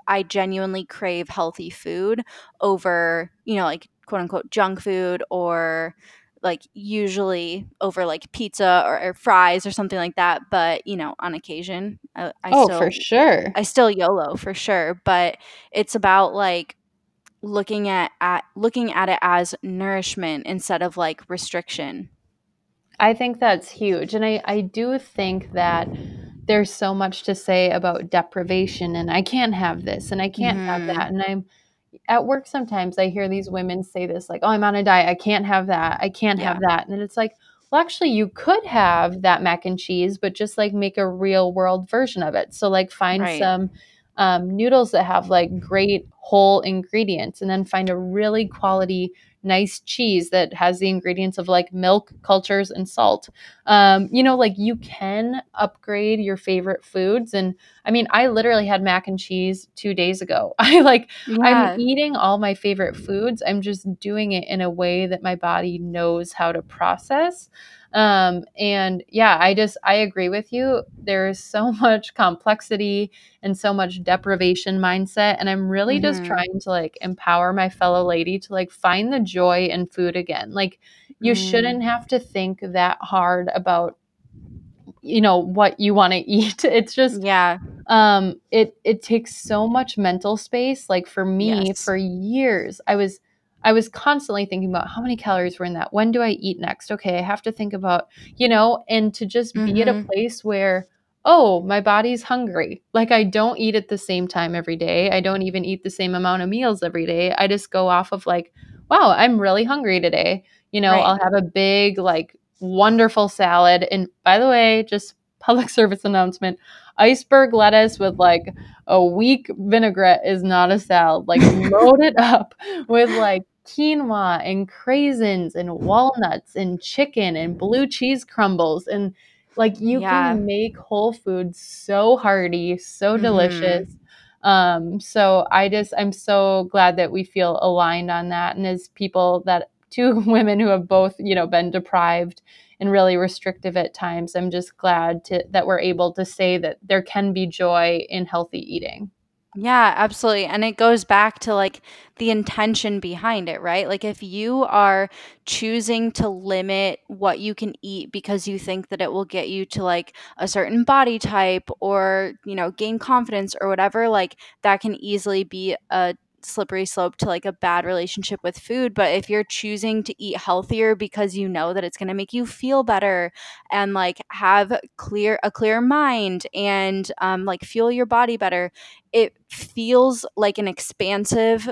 B: I genuinely crave healthy food over, you know, like quote unquote junk food or like usually over like pizza or, or fries or something like that. But, you know, on occasion, I, I
A: Oh, for sure.
B: I still YOLO for sure, but it's about like looking at, at looking at it as nourishment instead of like restriction.
A: I think that's huge. And I, I do think that there's so much to say about deprivation and I can't have this and I can't have
B: Mhm.
A: that. And I'm at work sometimes I hear these women say this like, "Oh, I'm on a diet. I can't have that. I can't
B: Yeah.
A: have that." And it's like, well, actually, you could have that mac and cheese, but just like make a real world version of it. So like find
B: Right.
A: some um, noodles that have like great whole ingredients, and then find a really quality nice cheese that has the ingredients of like milk, cultures, and salt. Um, you know, like you can upgrade your favorite foods. And I mean, I literally had mac and cheese two days ago. (laughs) I like I'm eating all my favorite foods. I'm just doing it in a way that my body knows how to process. Um, and yeah, I just, I agree with you. There is so (laughs) much complexity and so much deprivation mindset. And I'm really just
B: Mhm.
A: trying to like empower my fellow lady to like find the joy in food again. Like, you
B: Mm.
A: shouldn't have to think that hard about you know what you want to (laughs) eat it's just
B: Yeah.
A: um it it takes so much mental space like for me
B: Yes.
A: for years i was i was constantly thinking about how many calories were in that. When do i eat next? Okay i have to think about you know and to just be at a
B: Mhm.
A: place where oh my body's hungry. Like i don't eat at the same time every day. I don't even eat the same amount of meals every day. I just go off of like wow i'm really hungry today. You know
B: Right.
A: i'll have a big like wonderful salad. And by the way just (laughs) public service announcement iceberg lettuce with like a weak vinaigrette is not a salad. Like load it up (laughs) with like quinoa and craisins and walnuts and chicken and blue cheese crumbles and like you
B: Yeah.
A: can make whole foods so hearty, so
B: Mhm.
A: delicious. Um, so I just I'm so glad that we feel aligned on that. And as people that two (laughs) women who have both, you know, been deprived and really restrictive at times. I'm just glad to, that we're able to say that there can be joy in healthy eating.
B: Yeah, absolutely. And it goes back to like the intention behind it, right? Like if you are choosing to limit what you can eat because you think that it will get you to like a certain body type or, you know, gain confidence or whatever, like that can easily be a slippery slope to like a bad relationship with food. But if you're choosing to eat healthier because you know that it's going to make you feel better and like have clear a clear mind and um, like fuel your body better, it feels like an expansive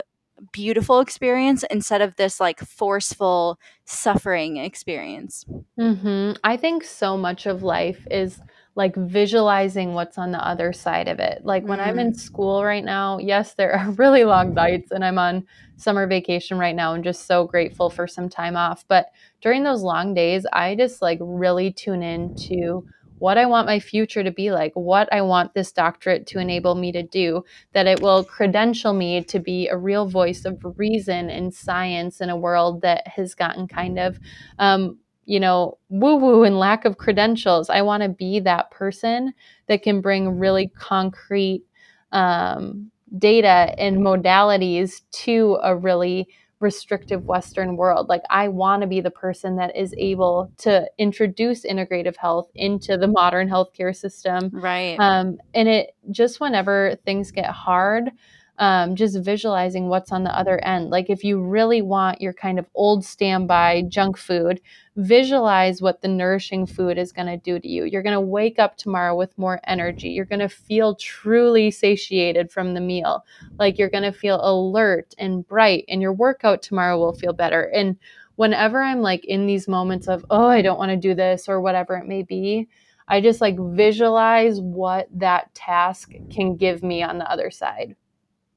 B: beautiful experience instead of this like forceful suffering experience.
A: mm-hmm. I think so much of life is like visualizing what's on the other side of it. Like when I'm in
B: Mm.
A: school right now, yes, there are (laughs) really long nights and I'm on summer vacation right now and just so grateful for some time off. But during those long days, I just like really tune in to what I want my future to be like, what I want this doctorate to enable me to do, that it will credential me to be a real voice of reason and science in a world that has gotten kind of um, you know, woo woo and lack of credentials. I want to be that person that can bring really concrete um, data and modalities to a really restrictive Western world. Like, I want to be the person that is able to introduce integrative health into the modern healthcare system.
B: Right.
A: Um, and it just whenever things get hard, um, just visualizing what's on the other end. Like, if you really want your kind of old standby junk food, visualize what the nourishing food is going to do to you. You're going to wake up tomorrow with more energy. You're going to feel truly satiated from the meal. Like you're going to feel alert and bright, and your workout tomorrow will feel better. And whenever I'm like in these moments of, oh, I don't want to do this or whatever it may be, I just like visualize what that task can give me on the other side.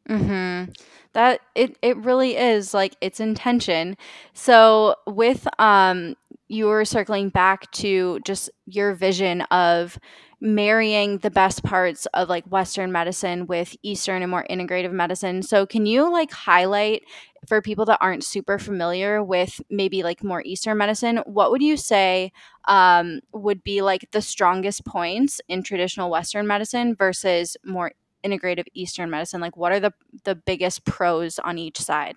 B: Mm-hmm. That it it really is like its intention. So with um you were circling back to just your vision of marrying the best parts of like Western medicine with Eastern and more integrative medicine. So can you like highlight for people that aren't super familiar with maybe like more Eastern medicine, what would you say um, would be like the strongest points in traditional Western medicine versus more integrative Eastern medicine? Like, what are the the biggest pros on each side?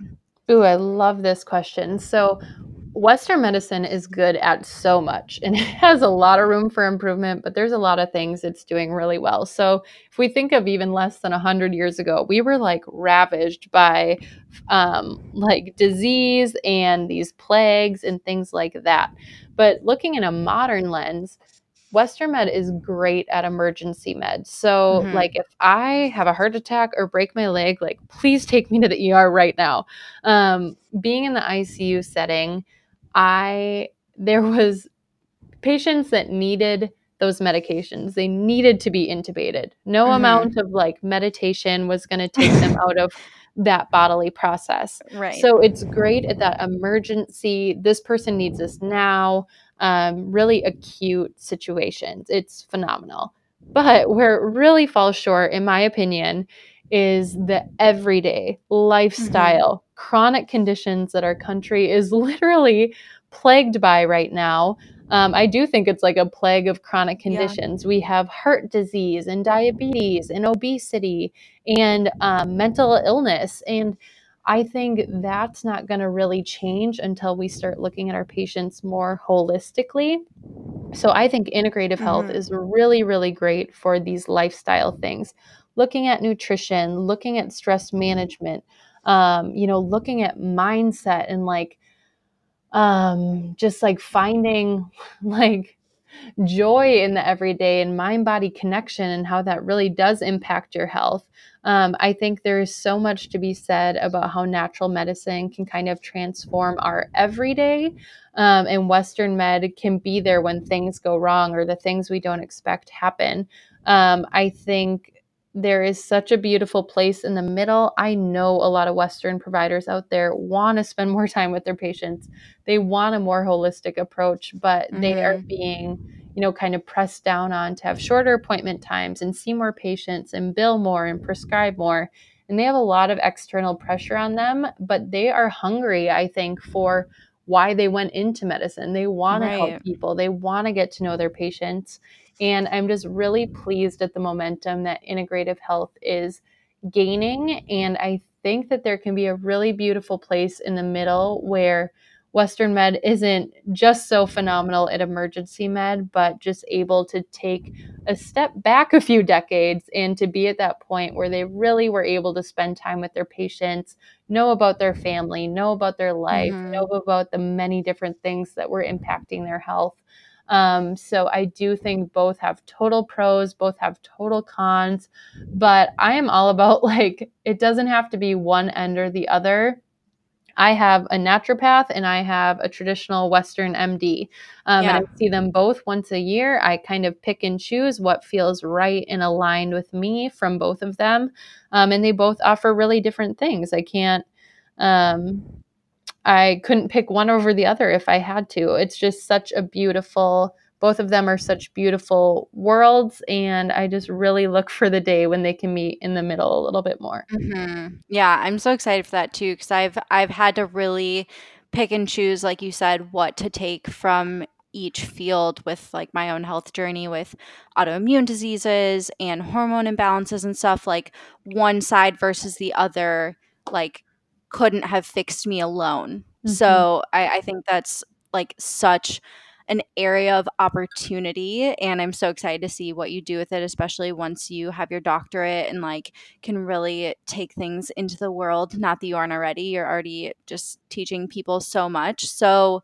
A: Ooh, I love this question. So, Western medicine is good at so much and (laughs) it has a lot of room for improvement, but there's a lot of things it's doing really well. So, if we think of even less than 100 years ago, we were like ravaged by um, like disease and these plagues and things like that. But looking in a modern lens, Western med is great at emergency med. So,
B: Mm-hmm.
A: like, if I have a heart attack or break my leg, like, please take me to the ER right now. Um, being in the ICU setting, I there was patients that needed those medications. They needed to be intubated. No
B: Mm-hmm.
A: amount of like meditation was going (laughs) to take them out of that bodily process.
B: Right.
A: So it's great at that emergency. This person needs this now. Um, really acute situations. It's phenomenal. But where it really falls short, in my opinion, is the everyday lifestyle, mm-hmm. chronic conditions that our country is (laughs) literally plagued by right now. Um, I do think it's like a plague of chronic conditions. Yeah. We have heart disease and diabetes and obesity and um, mental illness. And I think that's not going to really change until we start looking at our patients more holistically. So I think integrative mm-hmm. health is really, really great for these lifestyle things. Looking at nutrition, looking at stress management, um, you know, looking at mindset and like um just like finding (laughs) like joy in the everyday and mind body connection and how that really does impact your health. Um, i think there is so much to be said about how natural medicine can kind of transform our everyday um, and western med can be there when things go wrong or the things we don't expect happen. Um, i think there is such a beautiful place in the middle. I know a lot of Western providers out there want to spend (laughs) more time with their patients. They want a more holistic approach, but mm-hmm. they are being, you know, kind of pressed down on to have shorter appointment times and see more patients and bill more and prescribe more. And they have a lot of external pressure on them, but they are hungry, I think, for why they went into medicine. They want to help people, they want to get to know their patients. And I'm just really pleased at the momentum that integrative health is gaining. And I think that there can be a really beautiful place in the middle where Western med isn't just so phenomenal at emergency med, but just able to take a step back a few decades and to be at that point where they really were able to spend time with their patients, know about their family, know about their life,
B: Mhm.
A: know about the many different things that were impacting their health. Um, so I do think both have total pros, both have total cons, but I am all about (laughs) like it doesn't have to be one end or the other. I have a naturopath and I have a traditional Western MD. Um,
B: Yeah.
A: And I see them both once a year. I kind of pick and choose what feels right and aligned with me from both of them. Um, and they both offer really different things. I can't, um, I couldn't pick one over the other if I had to. It's just such a beautiful, both of them are such beautiful worlds. And I just really look for the day when they can meet in the middle a little bit more.
B: Mhm. Yeah, I'm so excited for that too because I've I've had to really pick and choose, like you said, what to take from each field with like my own health journey with autoimmune diseases and hormone imbalances and stuff. Like one side versus the other, like couldn't have fixed me alone.
A: Mhm.
B: So I, I think that's like such an area of opportunity and i'm so excited to see what you do with it especially once you have your doctorate and like can really take things into the world not that you aren't already you're already just teaching people so much so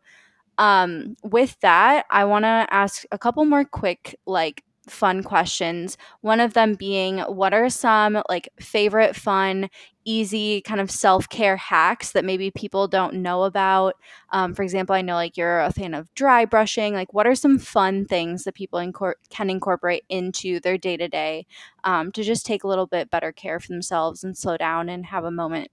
B: um with that i want to ask a couple more quick like fun questions one of them being what are some like favorite fun easy kind of self-care hacks that maybe people don't know about? Um, for example i know like you're a fan of dry brushing like what are some fun things that people incor- can incorporate into their day-to-day um, to just take a little bit better care for themselves and slow down and have a moment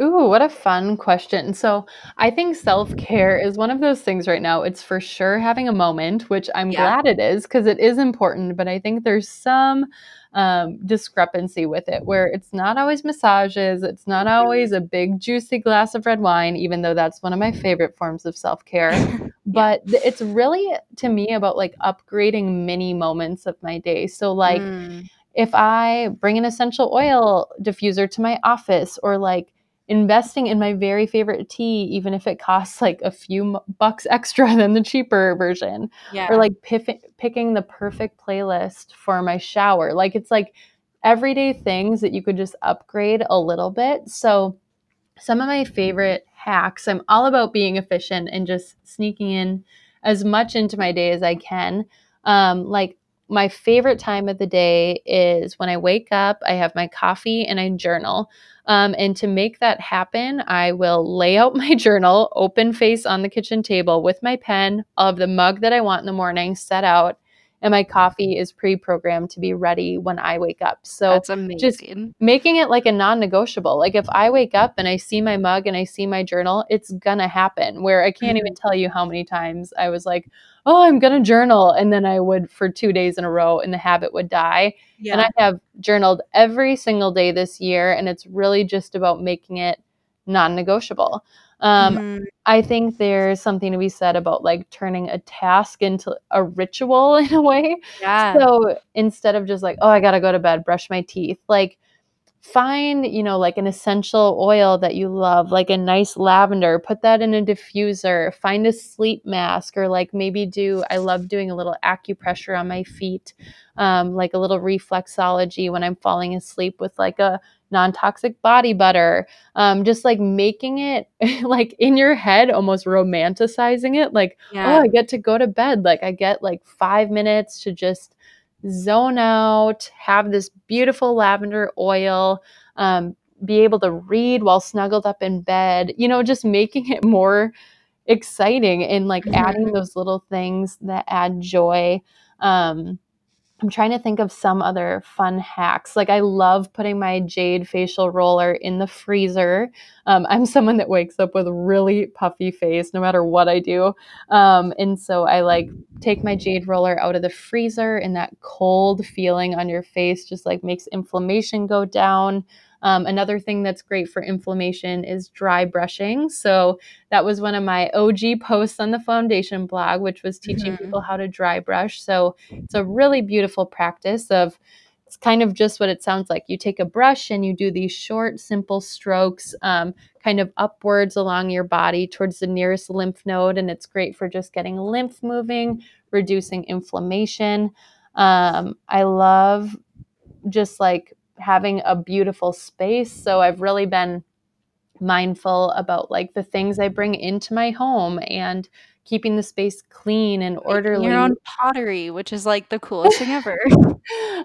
A: Ooh, what a fun question. So, I think self care is one of those things right now. It's for sure having a moment, which I'm
B: yeah
A: glad it is because it is important, but I think there's some um, discrepancy with it where it's not always massages, it's not always a big, juicy glass of red wine, even though that's one of my favorite forms of self care. (laughs)
B: yeah
A: But th- it's really to me about like upgrading mini moments of my day. So, like,
B: Mm,
A: if I bring an essential oil diffuser to my office or like investing in my very favorite tea, even if it costs like a few bucks extra (laughs) than the cheaper version, or like piff- picking the perfect playlist for my shower. Like it's like everyday things that you could just upgrade a little bit. So, some of my favorite hacks, I'm all about being efficient and just sneaking in as much into my day as I can. Um, like my favorite time of the day is when I wake up, I have my coffee and I journal. Um, and to make that happen, I will lay out (laughs) my journal, open face on the kitchen table with my pen of the mug that I want in the morning set out. And my coffee is pre programmed to be ready when I wake up. So
B: that's amazing.
A: just making it like a non-negotiable. Like if I wake up and I see my mug and I see my journal, it's gonna happen. Where I can't even
B: Mhm.
A: tell you how many times I was like, "Oh, I'm gonna journal," and then I would for 2 days in a row and the habit would die. And I have journaled every single day this year and it's really just about making it non-negotiable. Um,
B: Mhm.
A: I think there's something to be said about like turning a task into a ritual (laughs) in a way.
B: Yeah.
A: So instead of just like, oh, I gotta go to bed, brush my teeth, like find, you know, like an essential oil that you love, like a nice lavender, put that in a diffuser, find a sleep mask, or like maybe do, I love doing a little acupressure on my feet, um, like a little reflexology when I'm falling asleep with like a non toxic body butter. Um, just like making it (laughs) like in your head, almost romanticizing it, like, oh, I get to go to bed. Like I get like five minutes to just zone out, have this beautiful lavender oil, um, be able to read while snuggled up in bed, you know, just making (laughs) it more exciting and like adding
B: Mhm.
A: those little things that add joy. Um, I'm trying to think of some other fun hacks. Like I love putting my jade facial roller in the freezer. Um, I'm someone that wakes up with a really puffy face no matter what I do. Um, and so I like take my jade roller out of the freezer and that cold feeling on your face just like makes inflammation go down. Um, another thing that's great for inflammation is dry brushing. So that was one of my OG posts on the foundation blog, which was teaching
B: Mhm.
A: people how to dry brush. So it's a really beautiful practice of it's kind of just what it sounds like. You take a brush and you do these short, simple strokes, um, kind of upwards along your body towards the nearest lymph node. And it's great for just getting lymph moving, reducing inflammation. Um, I love just like having a beautiful space. So I've really been mindful about like the things I bring into my home and keeping the space clean and orderly.
B: Your own pottery, which is like the coolest thing ever. (laughs)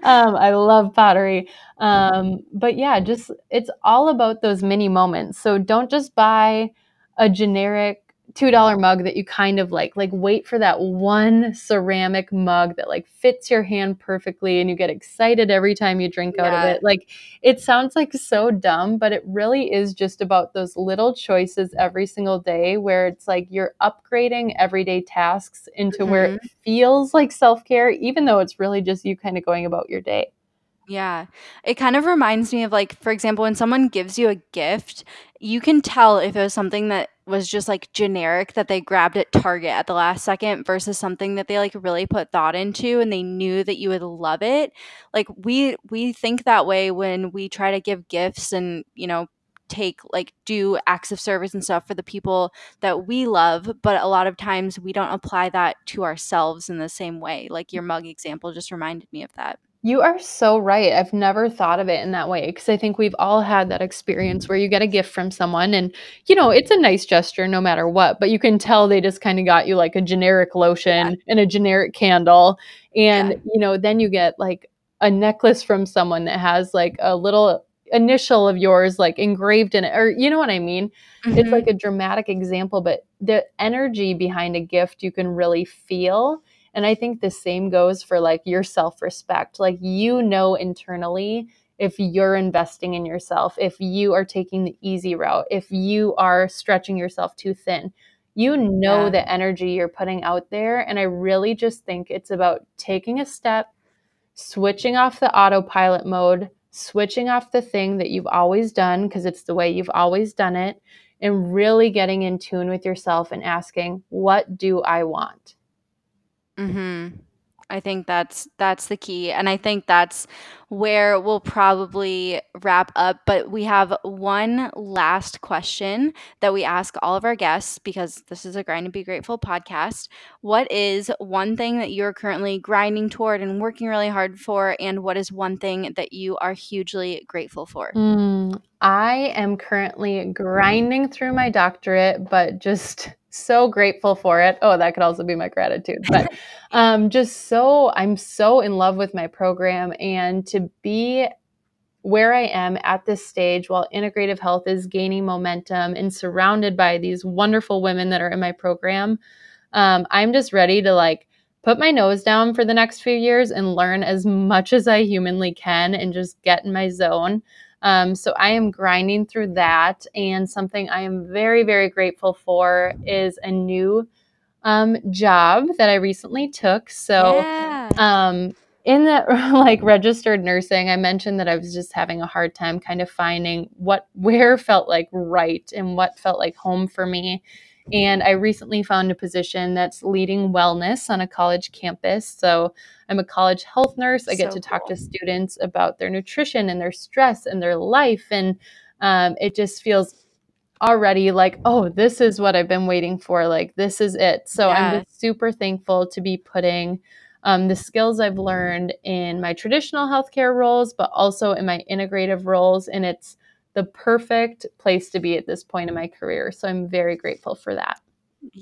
A: um, I love pottery. Um, but yeah, just it's all about those mini moments. So don't just buy a generic $2 mug that you kind of like like wait for that one ceramic mug that like fits your hand perfectly and you get excited every time you drink yeah. out of it like it sounds like so dumb but it really is just about those little choices every single day where it's like you're upgrading everyday tasks into mm-hmm. where it feels like self-care even though it's really just you kind of going about your day
B: yeah. It kind of reminds me of like, for example, when someone gives you a gift, you can tell if it was something that was just like generic that they grabbed at Target at the last second versus something that they like really put thought into and they knew that you would love it. Like we we think that way when we try to give gifts and, you know, take like do acts of service and stuff for the people that we love but a lot of times we don't apply that to ourselves in the same way like your mug example just reminded me of that
A: you are so right. I've never thought of it in that way because I think we've all had that experience where you get a gift from someone and, you know, it's a nice gesture no matter what, but you can tell they just kind of got you like a generic lotion yeah. and a generic candle. And, yeah. you know, then you get like a necklace from someone that has like a little initial of yours like engraved in it or you know what i mean mm-hmm. it's like a dramatic example but the energy behind a gift you can really feel and I think the same goes for like your self respect. Like, you know, internally, if you're investing in yourself, if you are taking the easy route, if you are stretching yourself too thin, you know yeah. the energy you're putting out there. And I really just think it's about taking a step, switching off the autopilot mode, switching off the thing that you've always done because it's the way you've always done it, and really getting in tune with yourself and asking, What do I want?
B: Mhm. I think that's that's the key and I think that's where we'll probably wrap up, but we have one last question that we ask all of our guests because this is a grind and be grateful podcast. What is one thing that you're currently grinding toward and working really hard for and what is one thing that you are hugely grateful for?
A: Mm, I am currently grinding through my doctorate, but just so grateful for it. Oh, that could also be my gratitude. But (laughs) um, just so, I'm so in love with my program. And to be where I am at this stage while integrative health is gaining momentum and surrounded by these wonderful women that are in my program, um, I'm just ready to like put my nose down for the next few years and learn as much as I humanly can and just get in my zone. Um, so I am grinding through that. And something I am very, very grateful for is a new um, job that I recently took. So, yeah. um, in that (laughs) like registered nursing, I mentioned that I was just having a hard time kind of finding what where felt like right and what felt like home for me. And I recently found a position that's leading wellness on a college campus. So I'm a college health nurse. I get so to talk cool. to students about their nutrition and their stress and their life. And um, it just feels already like, oh, this is what I've been waiting for. Like, this is it. So I'm just super thankful to be putting um, the skills I've learned in my traditional healthcare roles, but also in my integrative roles. And it's the perfect place to be at this point in my career. So I'm very grateful for that.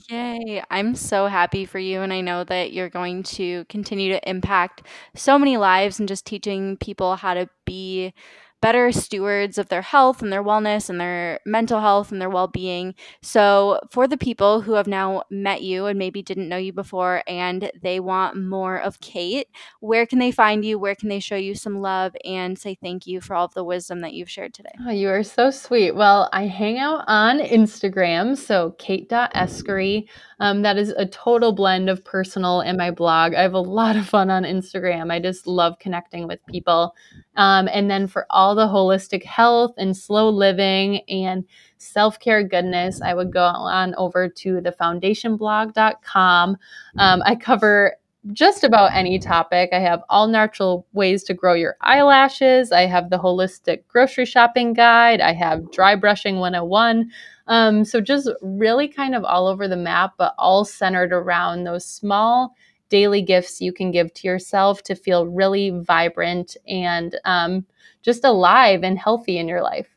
B: Yay. I'm so happy for you. And I know that you're going to continue to impact so many lives and just teaching people how to be better stewards of their health and their wellness and their mental health and their well being. So, for the people who have now met you and maybe didn't know you before and they want more of Kate, where can they find you? Where can they show you some love and say thank you for all of the wisdom that you've shared today?
A: Oh, you are so sweet. Well, I hang out on Instagram, so kate.eskuri. Um, that is a total blend of personal and my blog. I have a lot of fun on Instagram. I just love connecting with people. Um, and then for all the holistic health and slow living and self care goodness, I would go on over to the foundationblog.com. Um, I cover just about any topic. I have all natural ways to grow your eyelashes. I have the holistic grocery shopping guide. I have dry brushing 101. Um, so just really kind of all over the map, but all centered around those small daily gifts you can give to yourself to feel really vibrant and um, just alive and healthy in your life.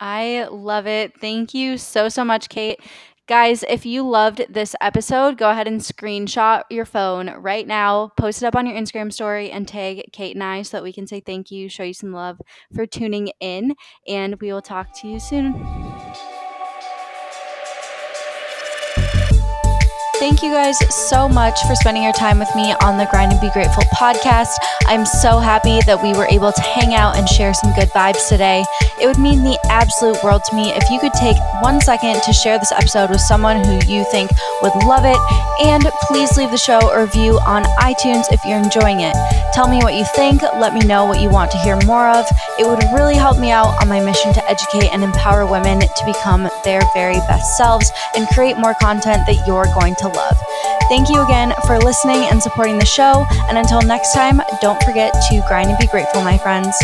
B: I love it. Thank you so, so much, Kate. Guys, if you loved this episode, go ahead and screenshot your phone right now, post it up on your Instagram story, and tag Kate and I so that we can say thank you, show you some love for tuning in, and we will talk to you soon. Thank you guys so much for spending your time with me on the Grind and Be Grateful podcast. I'm so happy that we were able to hang out and share some good vibes today. It would mean the absolute world to me if you could take one second to share this episode with someone who you think would love it. And please leave the show a review on iTunes if you're enjoying it. Tell me what you think. Let me know what you want to hear more of. It would really help me out on my mission to educate and empower women to become their very best selves and create more content that you're going to love. Thank you again for listening and supporting the show. And until next time, don't forget to grind and be grateful, my friends.